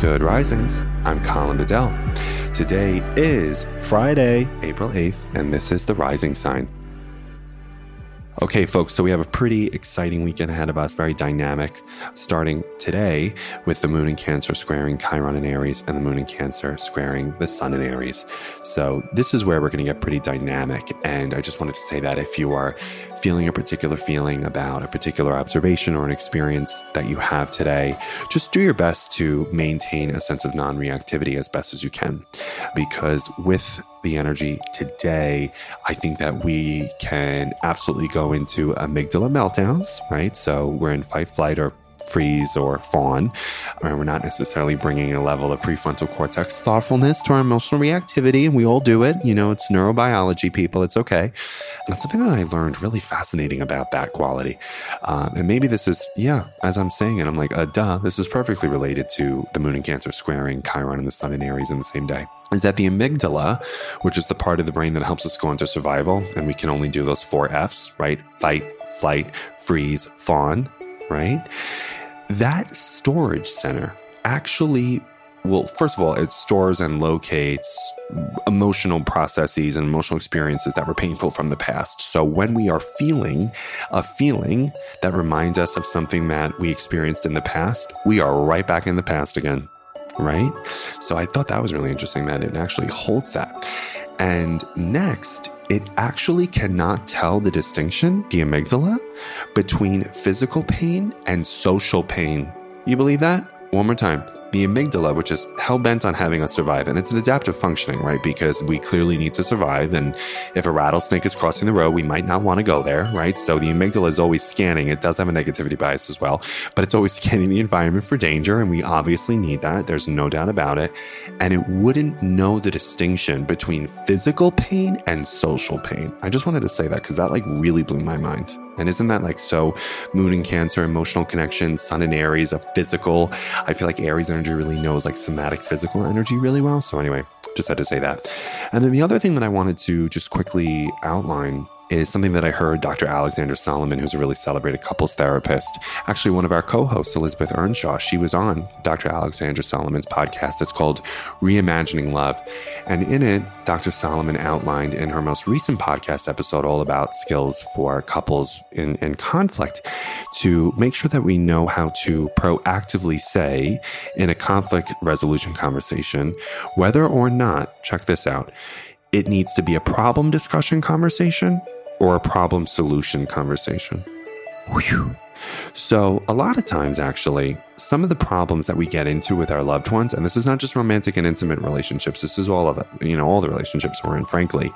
Good Risings. I'm Colin Bedell. Today is Friday, April 8th, and this is the Rising Sign. Okay, folks, so we have a pretty exciting weekend ahead of us, very dynamic, starting today with the moon in Cancer squaring Chiron in Aries and the moon in Cancer squaring the sun in Aries. So, this is where we're going to get pretty dynamic. And I just wanted to say that if you are feeling a particular feeling about a particular observation or an experience that you have today, just do your best to maintain a sense of non reactivity as best as you can. Because with the energy today, I think that we can absolutely go into amygdala meltdowns, right? So we're in fight, flight, or freeze or fawn. And we're not necessarily bringing a level of prefrontal cortex thoughtfulness to our emotional reactivity. And we all do it. You know, it's neurobiology, people. It's okay. And something that I learned really fascinating about that quality. Um, and maybe this is, yeah, as I'm saying it, I'm like, uh, duh, this is perfectly related to the moon and Cancer squaring Chiron and the sun and Aries in the same day is that the amygdala, which is the part of the brain that helps us go into survival, and we can only do those four F's, right? Fight, flight, freeze, fawn, right? That storage center actually well, first of all, it stores and locates emotional processes and emotional experiences that were painful from the past. So when we are feeling a feeling that reminds us of something that we experienced in the past, we are right back in the past again. Right? So I thought that was really interesting that it actually holds that. And next, it actually cannot tell the distinction, the amygdala, between physical pain and social pain. You believe that? One more time the amygdala, which is hell bent on having us survive. And it's an adaptive functioning, right? Because we clearly need to survive. And if a rattlesnake is crossing the road, we might not want to go there, right? So the amygdala is always scanning. It does have a negativity bias as well, but it's always scanning the environment for danger. And we obviously need that. There's no doubt about it. And it wouldn't know the distinction between physical pain and social pain. I just wanted to say that because that like really blew my mind. And isn't that like so moon and cancer, emotional connection, sun and Aries, a physical? I feel like Aries energy really knows like somatic physical energy really well. So anyway, just had to say that. And then the other thing that I wanted to just quickly outline is something that I heard Dr. Alexandra Solomon, who's a really celebrated couples therapist, actually one of our co-hosts, Elizabeth Earnshaw, she was on Dr. Alexandra Solomon's podcast. It's called Reimagining Love. And in it, Dr. Solomon outlined in her most recent podcast episode all about skills for couples in, in conflict to make sure that we know how to proactively say in a conflict resolution conversation whether or not, check this out, it needs to be a problem discussion conversation or a problem solution conversation. Whew. So, a lot of times, actually, some of the problems that we get into with our loved ones, and this is not just romantic and intimate relationships, this is all of it, you know, all the relationships we're in, frankly,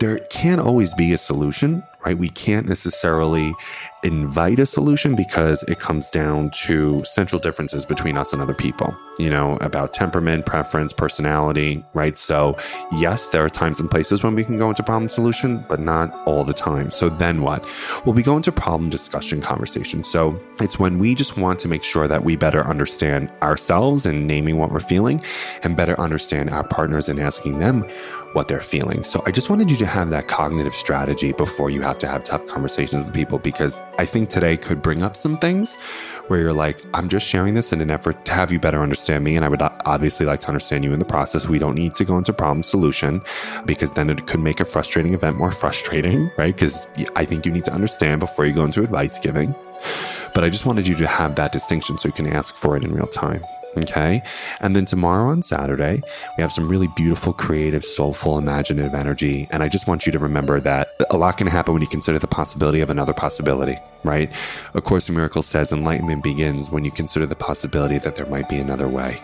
there can't always be a solution, right? We can't necessarily invite a solution because it comes down to central differences between us and other people, you know, about temperament, preference, personality, right? So, yes, there are times and places when we can go into problem solution, but not all the time. So, then what? Well, we go into problem discussion conversation. So, it's when we just want to make sure that we better understand ourselves and naming what we're feeling and better understand our partners and asking them what they're feeling. So, I just wanted you to have that cognitive strategy before you have to have tough conversations with people because I think today could bring up some things where you're like, I'm just sharing this in an effort to have you better understand me. And I would obviously like to understand you in the process. We don't need to go into problem solution because then it could make a frustrating event more frustrating, right? Because I think you need to understand before you go into advice giving. But I just wanted you to have that distinction so you can ask for it in real time. Okay. And then tomorrow on Saturday, we have some really beautiful, creative, soulful, imaginative energy. And I just want you to remember that a lot can happen when you consider the possibility of another possibility, right? A Course in Miracles says enlightenment begins when you consider the possibility that there might be another way.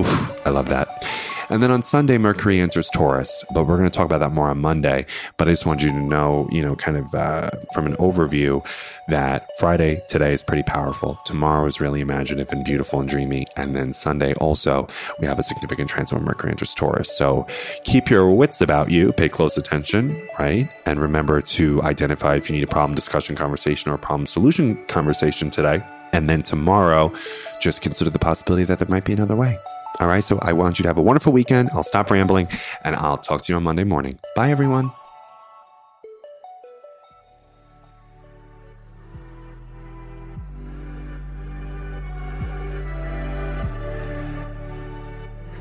Oof, I love that. And then on Sunday, Mercury enters Taurus, but we're going to talk about that more on Monday. But I just want you to know, you know, kind of uh, from an overview that Friday today is pretty powerful. Tomorrow is really imaginative and beautiful and dreamy. And then Sunday also, we have a significant transit of Mercury enters Taurus. So keep your wits about you, pay close attention, right? And remember to identify if you need a problem discussion conversation or a problem solution conversation today. And then tomorrow, just consider the possibility that there might be another way. All right. So I want you to have a wonderful weekend. I'll stop rambling and I'll talk to you on Monday morning. Bye, everyone.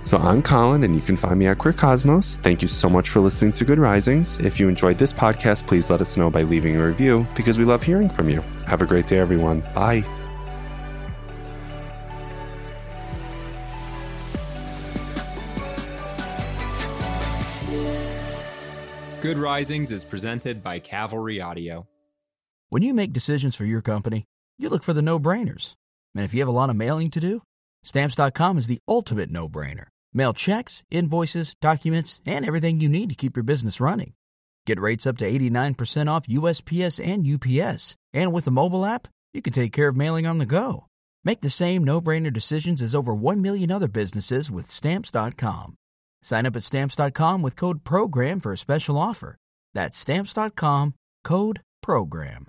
So I'm Colin, and you can find me at Queer Cosmos. Thank you so much for listening to Good Risings. If you enjoyed this podcast, please let us know by leaving a review because we love hearing from you. Have a great day, everyone. Bye. Good Risings is presented by Cavalry Audio. When you make decisions for your company, you look for the no brainers. And if you have a lot of mailing to do, stamps.com is the ultimate no brainer. Mail checks, invoices, documents, and everything you need to keep your business running. Get rates up to 89% off USPS and UPS. And with the mobile app, you can take care of mailing on the go. Make the same no brainer decisions as over 1 million other businesses with stamps.com. Sign up at stamps.com with code PROGRAM for a special offer. That's stamps.com code PROGRAM.